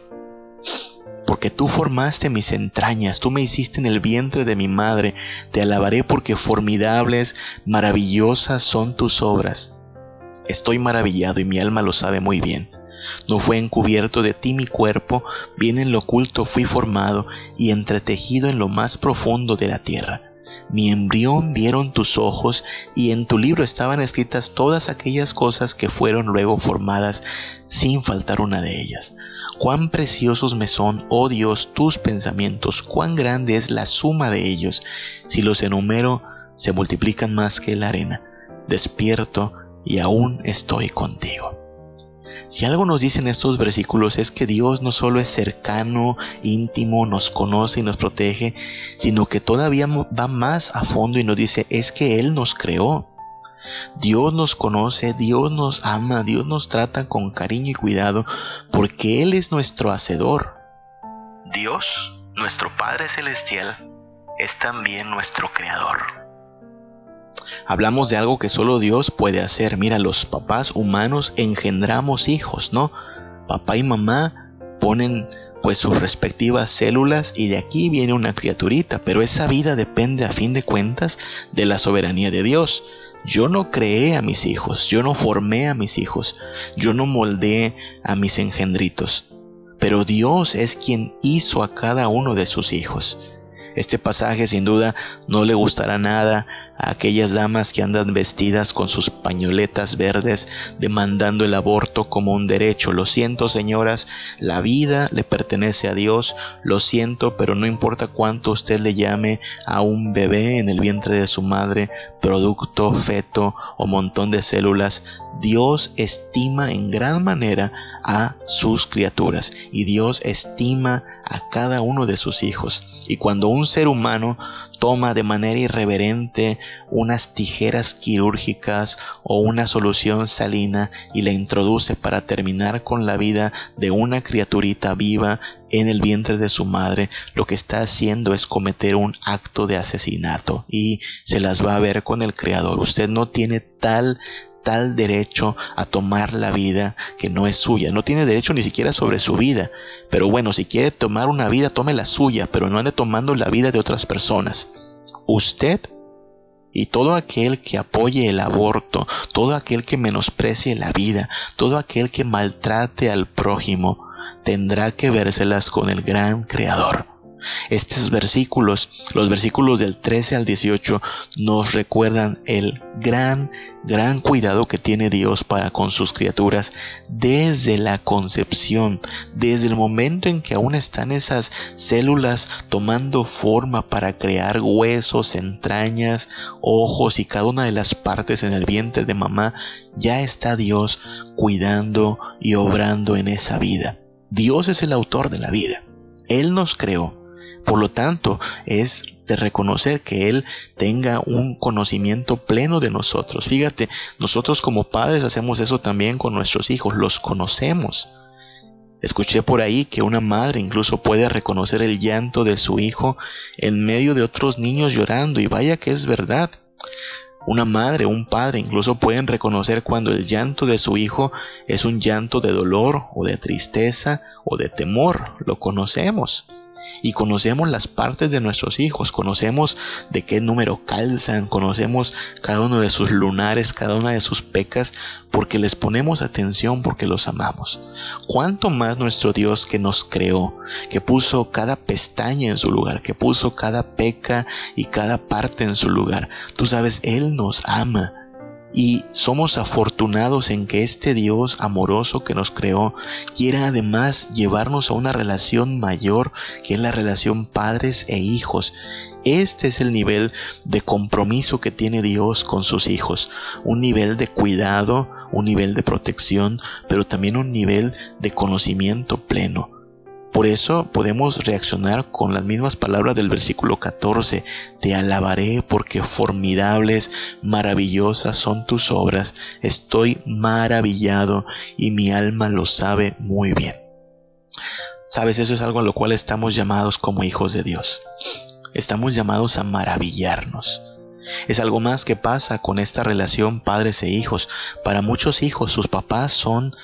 porque tú formaste mis entrañas, tú me hiciste en el vientre de mi madre, te alabaré porque formidables, maravillosas son tus obras. Estoy maravillado y mi alma lo sabe muy bien. No fue encubierto de ti mi cuerpo, bien en lo oculto fui formado y entretejido en lo más profundo de la tierra. Mi embrión vieron tus ojos y en tu libro estaban escritas todas aquellas cosas que fueron luego formadas sin faltar una de ellas. Cuán preciosos me son, oh Dios, tus pensamientos, cuán grande es la suma de ellos. Si los enumero, se multiplican más que la arena. Despierto y aún estoy contigo. Si algo nos dicen estos versículos es que Dios no solo es cercano, íntimo, nos conoce y nos protege, sino que todavía va más a fondo y nos dice es que Él nos creó. Dios nos conoce, Dios nos ama, Dios nos trata con cariño y cuidado porque Él es nuestro hacedor. Dios, nuestro Padre Celestial, es también nuestro Creador. Hablamos de algo que solo Dios puede hacer. Mira, los papás humanos engendramos hijos, ¿no? Papá y mamá ponen pues sus respectivas células y de aquí viene una criaturita, pero esa vida depende a fin de cuentas de la soberanía de Dios. Yo no creé a mis hijos, yo no formé a mis hijos, yo no moldeé a mis engendritos, pero Dios es quien hizo a cada uno de sus hijos. Este pasaje sin duda no le gustará nada a aquellas damas que andan vestidas con sus pañoletas verdes demandando el aborto como un derecho. Lo siento señoras, la vida le pertenece a Dios, lo siento, pero no importa cuánto usted le llame a un bebé en el vientre de su madre, producto, feto o montón de células, Dios estima en gran manera a sus criaturas y Dios estima a cada uno de sus hijos. Y cuando un ser humano toma de manera irreverente unas tijeras quirúrgicas o una solución salina y la introduce para terminar con la vida de una criaturita viva en el vientre de su madre, lo que está haciendo es cometer un acto de asesinato y se las va a ver con el Creador. Usted no tiene tal tal derecho a tomar la vida que no es suya. No tiene derecho ni siquiera sobre su vida. Pero bueno, si quiere tomar una vida, tome la suya, pero no ande tomando la vida de otras personas. Usted y todo aquel que apoye el aborto, todo aquel que menosprecie la vida, todo aquel que maltrate al prójimo, tendrá que vérselas con el gran Creador. Estos versículos, los versículos del 13 al 18, nos recuerdan el gran, gran cuidado que tiene Dios para con sus criaturas desde la concepción, desde el momento en que aún están esas células tomando forma para crear huesos, entrañas, ojos y cada una de las partes en el vientre de mamá, ya está Dios cuidando y obrando en esa vida. Dios es el autor de la vida. Él nos creó por lo tanto, es de reconocer que Él tenga un conocimiento pleno de nosotros. Fíjate, nosotros como padres hacemos eso también con nuestros hijos, los conocemos. Escuché por ahí que una madre incluso puede reconocer el llanto de su hijo en medio de otros niños llorando y vaya que es verdad. Una madre, un padre incluso pueden reconocer cuando el llanto de su hijo es un llanto de dolor o de tristeza o de temor. Lo conocemos y conocemos las partes de nuestros hijos, conocemos de qué número calzan, conocemos cada uno de sus lunares, cada una de sus pecas, porque les ponemos atención, porque los amamos. ¿Cuánto más nuestro Dios que nos creó, que puso cada pestaña en su lugar, que puso cada peca y cada parte en su lugar? Tú sabes, Él nos ama y somos afortunados en que este Dios amoroso que nos creó quiera además llevarnos a una relación mayor que es la relación padres e hijos. Este es el nivel de compromiso que tiene Dios con sus hijos, un nivel de cuidado, un nivel de protección, pero también un nivel de conocimiento pleno. Por eso podemos reaccionar con las mismas palabras del versículo 14. Te alabaré porque formidables, maravillosas son tus obras. Estoy maravillado y mi alma lo sabe muy bien. Sabes, eso es algo a lo cual estamos llamados como hijos de Dios. Estamos llamados a maravillarnos. Es algo más que pasa con esta relación padres e hijos. Para muchos hijos sus papás son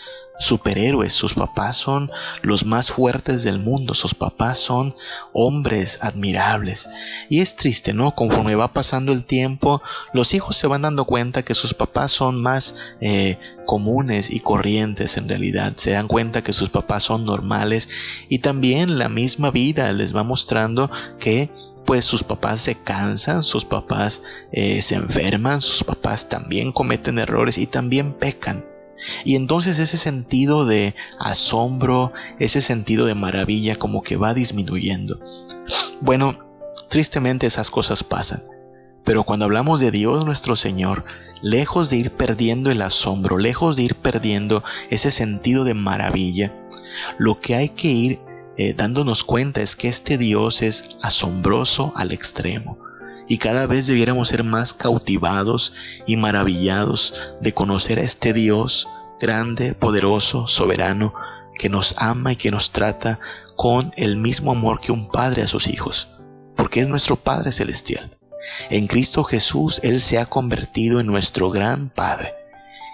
superhéroes, sus papás son los más fuertes del mundo, sus papás son hombres admirables. Y es triste, ¿no? Conforme va pasando el tiempo, los hijos se van dando cuenta que sus papás son más eh, comunes y corrientes en realidad, se dan cuenta que sus papás son normales y también la misma vida les va mostrando que pues sus papás se cansan, sus papás eh, se enferman, sus papás también cometen errores y también pecan. Y entonces ese sentido de asombro, ese sentido de maravilla como que va disminuyendo. Bueno, tristemente esas cosas pasan. Pero cuando hablamos de Dios nuestro Señor, lejos de ir perdiendo el asombro, lejos de ir perdiendo ese sentido de maravilla, lo que hay que ir eh, dándonos cuenta es que este Dios es asombroso al extremo y cada vez debiéramos ser más cautivados y maravillados de conocer a este Dios grande, poderoso, soberano, que nos ama y que nos trata con el mismo amor que un padre a sus hijos, porque es nuestro Padre Celestial. En Cristo Jesús Él se ha convertido en nuestro gran Padre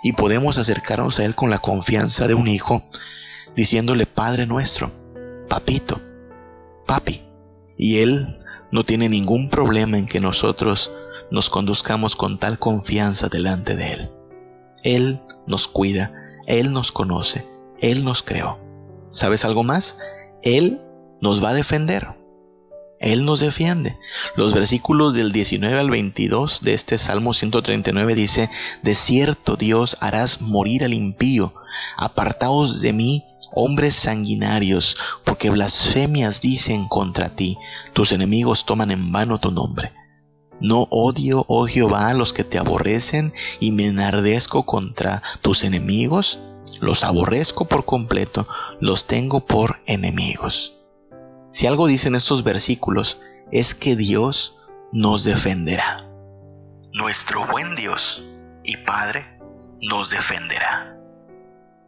y podemos acercarnos a Él con la confianza de un hijo, diciéndole Padre nuestro, Papito, Papi. Y Él no tiene ningún problema en que nosotros nos conduzcamos con tal confianza delante de Él. Él nos cuida, Él nos conoce, Él nos creó. ¿Sabes algo más? Él nos va a defender. Él nos defiende. Los versículos del 19 al 22 de este Salmo 139 dice, De cierto Dios harás morir al impío, apartaos de mí hombres sanguinarios, porque blasfemias dicen contra ti, tus enemigos toman en vano tu nombre. No odio, oh Jehová, a los que te aborrecen y me enardezco contra tus enemigos. Los aborrezco por completo, los tengo por enemigos. Si algo dicen estos versículos es que Dios nos defenderá. Nuestro buen Dios y Padre nos defenderá.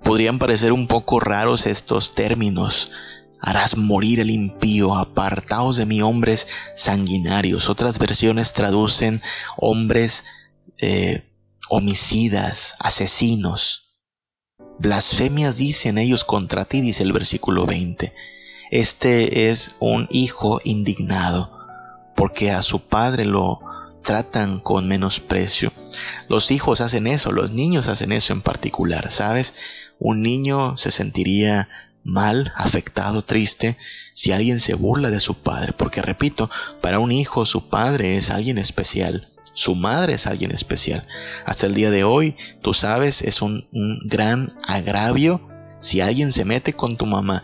Podrían parecer un poco raros estos términos. Harás morir el impío, apartaos de mí hombres sanguinarios. Otras versiones traducen hombres eh, homicidas, asesinos. Blasfemias dicen ellos contra ti, dice el versículo 20. Este es un hijo indignado, porque a su padre lo tratan con menosprecio. Los hijos hacen eso, los niños hacen eso en particular, ¿sabes? Un niño se sentiría mal, afectado, triste, si alguien se burla de su padre, porque repito, para un hijo su padre es alguien especial, su madre es alguien especial. Hasta el día de hoy, tú sabes, es un, gran agravio si alguien se mete con tu mamá,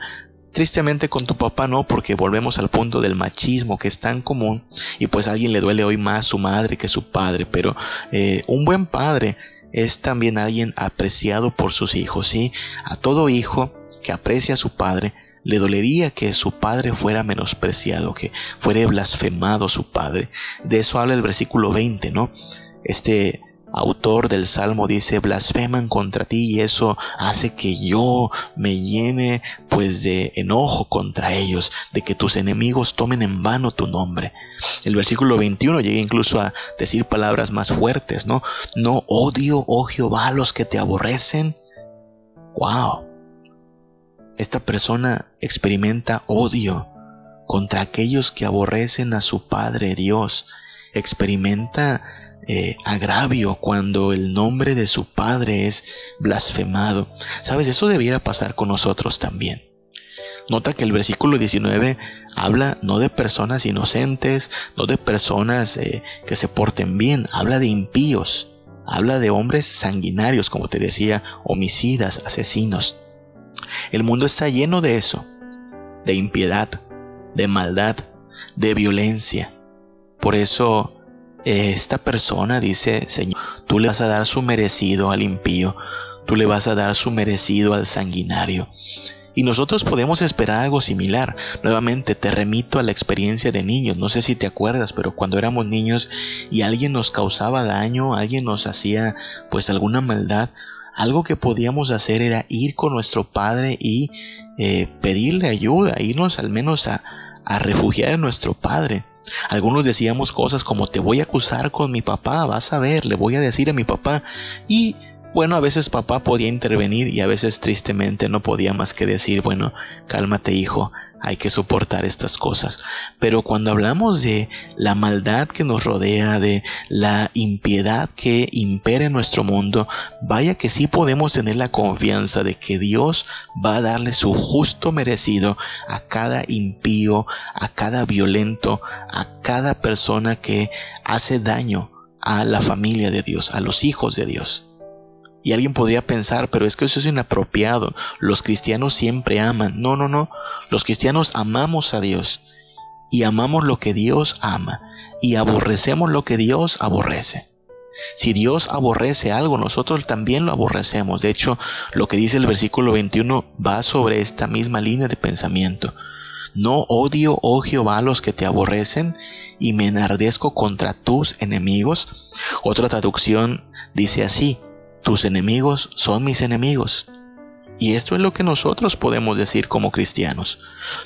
Tristemente con tu papá no, porque volvemos al punto del machismo que es tan común y pues a alguien le duele hoy más su madre que su padre, pero eh, un buen padre es también alguien apreciado por sus hijos, ¿sí? A todo hijo que aprecia a su padre le dolería que su padre fuera menospreciado, que fuera blasfemado su padre. De eso habla el versículo 20, ¿no? Este autor del Salmo dice, blasfeman contra ti y eso hace que yo me llene pues de enojo contra ellos, de que tus enemigos tomen en vano tu nombre. El versículo 21 llega incluso a decir palabras más fuertes, ¿no? No odio, oh Jehová, a los que te aborrecen. ¡Wow! Esta persona experimenta odio contra aquellos que aborrecen a su Padre Dios. Experimenta eh, agravio cuando el nombre de su Padre es blasfemado. Sabes, eso debiera pasar con nosotros también. Nota que el versículo 19 habla no de personas inocentes, no de personas eh, que se porten bien, habla de impíos, habla de hombres sanguinarios, como te decía, homicidas, asesinos. El mundo está lleno de eso, de impiedad, de maldad, de violencia. Por eso esta persona dice, Señor, tú le vas a dar su merecido al impío, tú le vas a dar su merecido al sanguinario. Y nosotros podemos esperar algo similar. Nuevamente te remito a la experiencia de niños. No sé si te acuerdas, pero cuando éramos niños y alguien nos causaba daño, alguien nos hacía pues alguna maldad, algo que podíamos hacer era ir con nuestro padre y eh, pedirle ayuda, irnos al menos a, a refugiar en nuestro padre. Algunos decíamos cosas como te voy a acusar con mi papá, vas a ver, le voy a decir a mi papá. Y bueno, a veces papá podía intervenir y a veces tristemente no podía más que decir, bueno, cálmate hijo, hay que soportar estas cosas. Pero cuando hablamos de la maldad que nos rodea, de la impiedad que impera en nuestro mundo, vaya que sí podemos tener la confianza de que Dios va a darle su justo merecido a cada impío, a cada violento, a cada persona que hace daño a la familia de Dios, a los hijos de Dios. Y alguien podría pensar, pero es que eso es inapropiado. Los cristianos siempre aman. No, no, no. Los cristianos amamos a Dios. Y amamos lo que Dios ama. Y aborrecemos lo que Dios aborrece. Si Dios aborrece algo, nosotros también lo aborrecemos. De hecho, lo que dice el versículo 21 va sobre esta misma línea de pensamiento. No odio, oh Jehová, a los que te aborrecen y me enardezco contra tus enemigos. Otra traducción dice así, tus enemigos son mis enemigos. Y esto es lo que nosotros podemos decir como cristianos.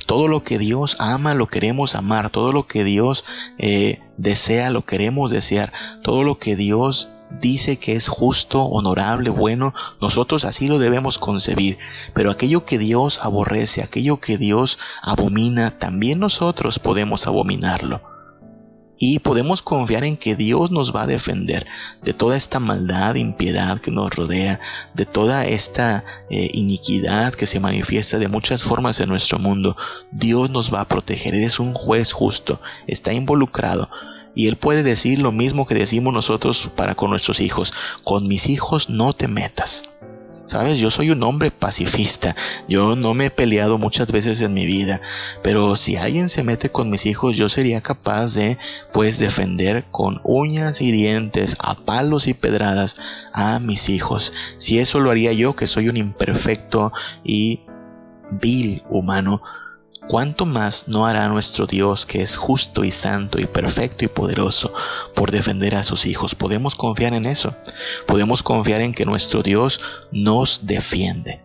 Todo lo que Dios ama lo queremos amar. Todo lo que Dios eh, desea lo queremos desear. Todo lo que Dios dice que es justo, honorable, bueno, nosotros así lo debemos concebir. Pero aquello que Dios aborrece, aquello que Dios abomina, también nosotros podemos abominarlo y podemos confiar en que Dios nos va a defender de toda esta maldad, impiedad que nos rodea, de toda esta eh, iniquidad que se manifiesta de muchas formas en nuestro mundo. Dios nos va a proteger, Él es un juez justo, está involucrado. Y Él puede decir lo mismo que decimos nosotros para con nuestros hijos, con mis hijos no te metas. Sabes, yo soy un hombre pacifista. Yo no me he peleado muchas veces en mi vida, pero si alguien se mete con mis hijos, yo sería capaz de pues defender con uñas y dientes, a palos y pedradas a mis hijos. Si eso lo haría yo, que soy un imperfecto y vil humano, ¿cuánto más no hará nuestro Dios, que es justo y santo y perfecto y poderoso, por defender a sus hijos? Podemos confiar en eso. Podemos confiar en que nuestro Dios nos defiende.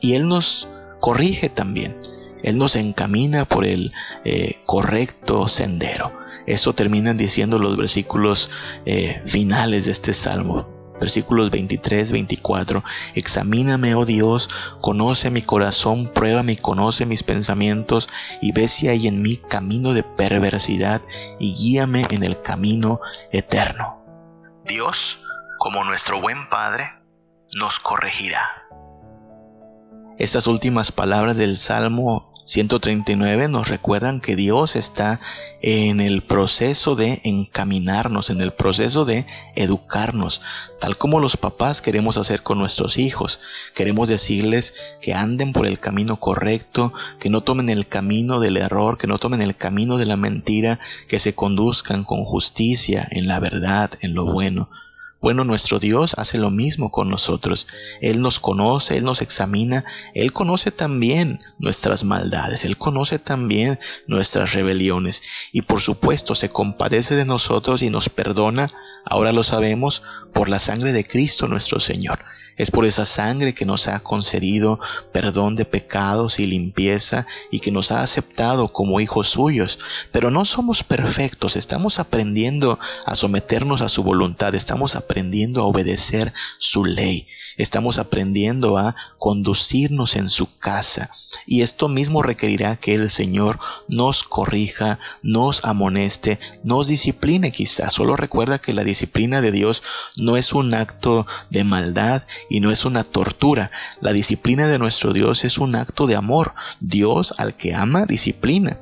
Y Él nos corrige también. Él nos encamina por el eh, correcto sendero. Eso terminan diciendo los versículos eh, finales de este salmo versículos 23, 24, Examíname, oh Dios, conoce mi corazón, pruébame y conoce mis pensamientos, y ve si hay en mí camino de perversidad, y guíame en el camino eterno. Dios, como nuestro buen Padre, nos corregirá. Estas últimas palabras del Salmo 139 nos recuerdan que Dios está en el proceso de encaminarnos, en el proceso de educarnos, tal como los papás queremos hacer con nuestros hijos. Queremos decirles que anden por el camino correcto, que no tomen el camino del error, que no tomen el camino de la mentira, que se conduzcan con justicia, en la verdad, en lo bueno. Bueno, nuestro Dios hace lo mismo con nosotros. Él nos conoce, Él nos examina, Él conoce también nuestras maldades, Él conoce también nuestras rebeliones y por supuesto se compadece de nosotros y nos perdona, ahora lo sabemos, por la sangre de Cristo nuestro Señor. Es por esa sangre que nos ha concedido perdón de pecados y limpieza y que nos ha aceptado como hijos suyos. Pero no somos perfectos, estamos aprendiendo a someternos a su voluntad, estamos aprendiendo a obedecer su ley. Estamos aprendiendo a conducirnos en su casa. Y esto mismo requerirá que el Señor nos corrija, nos amoneste, nos discipline quizás. Solo recuerda que la disciplina de Dios no es un acto de maldad y no es una tortura. La disciplina de nuestro Dios es un acto de amor. Dios al que ama disciplina.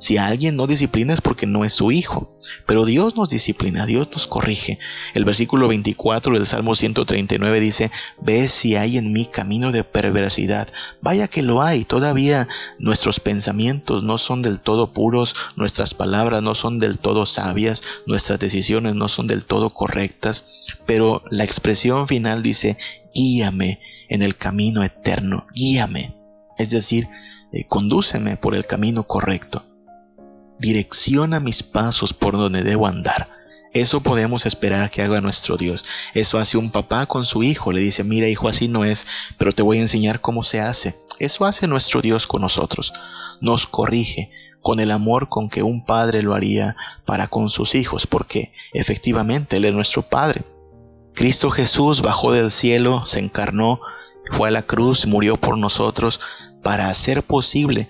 Si alguien no disciplina es porque no es su hijo. Pero Dios nos disciplina, Dios nos corrige. El versículo 24 del Salmo 139 dice, ve si hay en mí camino de perversidad. Vaya que lo hay. Todavía nuestros pensamientos no son del todo puros, nuestras palabras no son del todo sabias, nuestras decisiones no son del todo correctas. Pero la expresión final dice, guíame en el camino eterno, guíame. Es decir, eh, condúceme por el camino correcto direcciona mis pasos por donde debo andar. Eso podemos esperar que haga nuestro Dios. Eso hace un papá con su hijo. Le dice, mira hijo, así no es, pero te voy a enseñar cómo se hace. Eso hace nuestro Dios con nosotros. Nos corrige con el amor con que un padre lo haría para con sus hijos, porque efectivamente Él es nuestro Padre. Cristo Jesús bajó del cielo, se encarnó, fue a la cruz, murió por nosotros, para hacer posible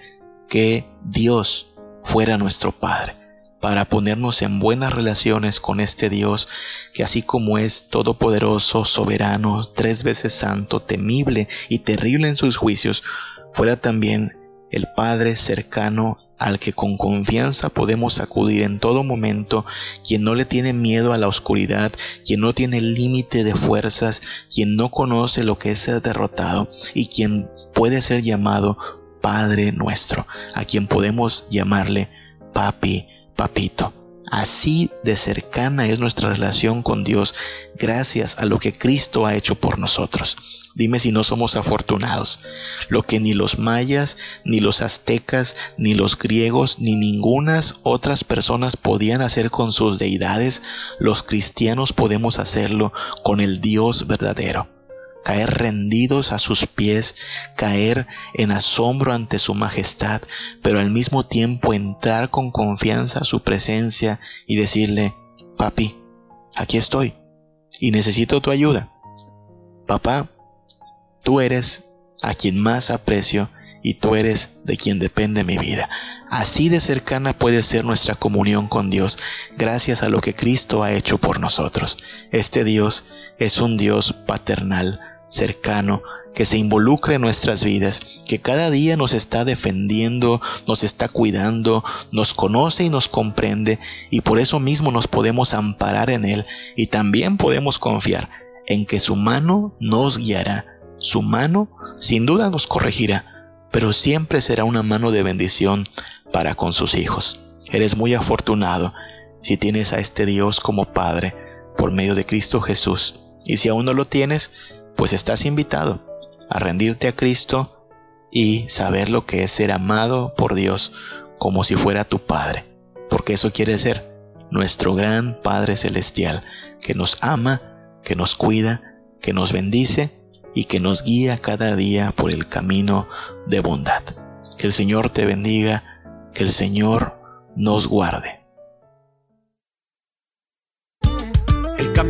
que Dios fuera nuestro Padre, para ponernos en buenas relaciones con este Dios que así como es todopoderoso, soberano, tres veces santo, temible y terrible en sus juicios, fuera también el Padre cercano al que con confianza podemos acudir en todo momento, quien no le tiene miedo a la oscuridad, quien no tiene límite de fuerzas, quien no conoce lo que es ser derrotado y quien puede ser llamado Padre nuestro, a quien podemos llamarle papi, papito. Así de cercana es nuestra relación con Dios gracias a lo que Cristo ha hecho por nosotros. Dime si no somos afortunados. Lo que ni los mayas, ni los aztecas, ni los griegos, ni ningunas otras personas podían hacer con sus deidades, los cristianos podemos hacerlo con el Dios verdadero caer rendidos a sus pies, caer en asombro ante su majestad, pero al mismo tiempo entrar con confianza a su presencia y decirle, papi, aquí estoy y necesito tu ayuda. Papá, tú eres a quien más aprecio y tú eres de quien depende mi vida. Así de cercana puede ser nuestra comunión con Dios gracias a lo que Cristo ha hecho por nosotros. Este Dios es un Dios paternal, cercano, que se involucre en nuestras vidas, que cada día nos está defendiendo, nos está cuidando, nos conoce y nos comprende, y por eso mismo nos podemos amparar en Él y también podemos confiar en que su mano nos guiará, su mano sin duda nos corregirá, pero siempre será una mano de bendición para con sus hijos. Eres muy afortunado si tienes a este Dios como Padre por medio de Cristo Jesús. Y si aún no lo tienes, pues estás invitado a rendirte a Cristo y saber lo que es ser amado por Dios como si fuera tu Padre, porque eso quiere ser nuestro gran Padre Celestial, que nos ama, que nos cuida, que nos bendice y que nos guía cada día por el camino de bondad. Que el Señor te bendiga, que el Señor nos guarde.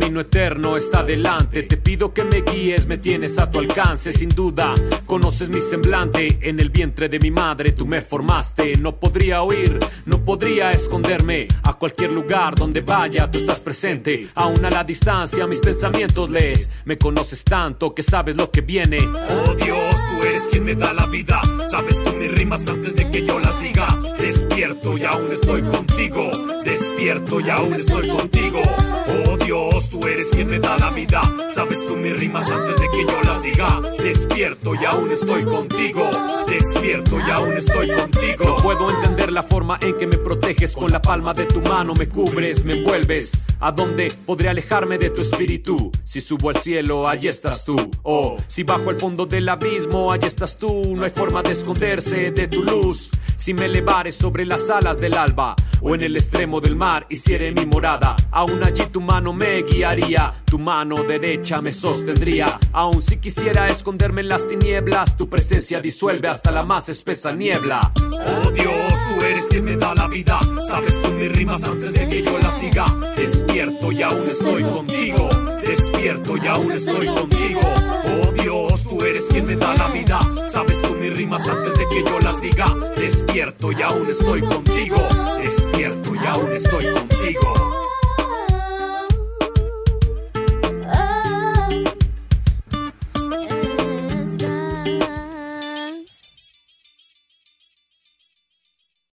Camino eterno está delante. Te pido que me guíes, me tienes a tu alcance, sin duda. Conoces mi semblante en el vientre de mi madre, tú me formaste. No podría huir, no podría esconderme. A cualquier lugar donde vaya, tú estás presente. Aún a la distancia, mis pensamientos lees. Me conoces tanto que sabes lo que viene. Oh Dios, tú eres quien me da la vida. Sabes tú mis rimas antes de que yo las diga. Despierto y aún estoy contigo. Despierto y aún estoy contigo. Oh Dios, tú eres quien me da la vida. Sabes tú mis rimas antes de que yo las diga. Despierto y aún estoy contigo. Despierto y aún estoy contigo. No puedo entender la forma en que me proteges. Con la palma de tu mano me cubres, me envuelves. ¿A dónde podré alejarme de tu espíritu? Si subo al cielo, allí estás tú. O si bajo el fondo del abismo, allí estás tú. No hay forma de esconderse de tu luz. Si me elevares sobre las alas del alba o en el extremo del mar, hiciere mi morada. Aún allí tu mano me guiaría, tu mano derecha me sostendría. Aun si quisiera esconderme en las tinieblas, tu presencia disuelve hasta la más espesa niebla. Oh Dios, tú eres quien me da la vida. Sabes tú mis rimas antes de que yo las diga. Despierto y aún estoy contigo. Despierto y aún estoy contigo. Oh Dios, tú eres quien me da la vida. Sabes tú mis rimas antes de que yo las diga. Despierto y aún estoy contigo. Despierto y aún estoy contigo.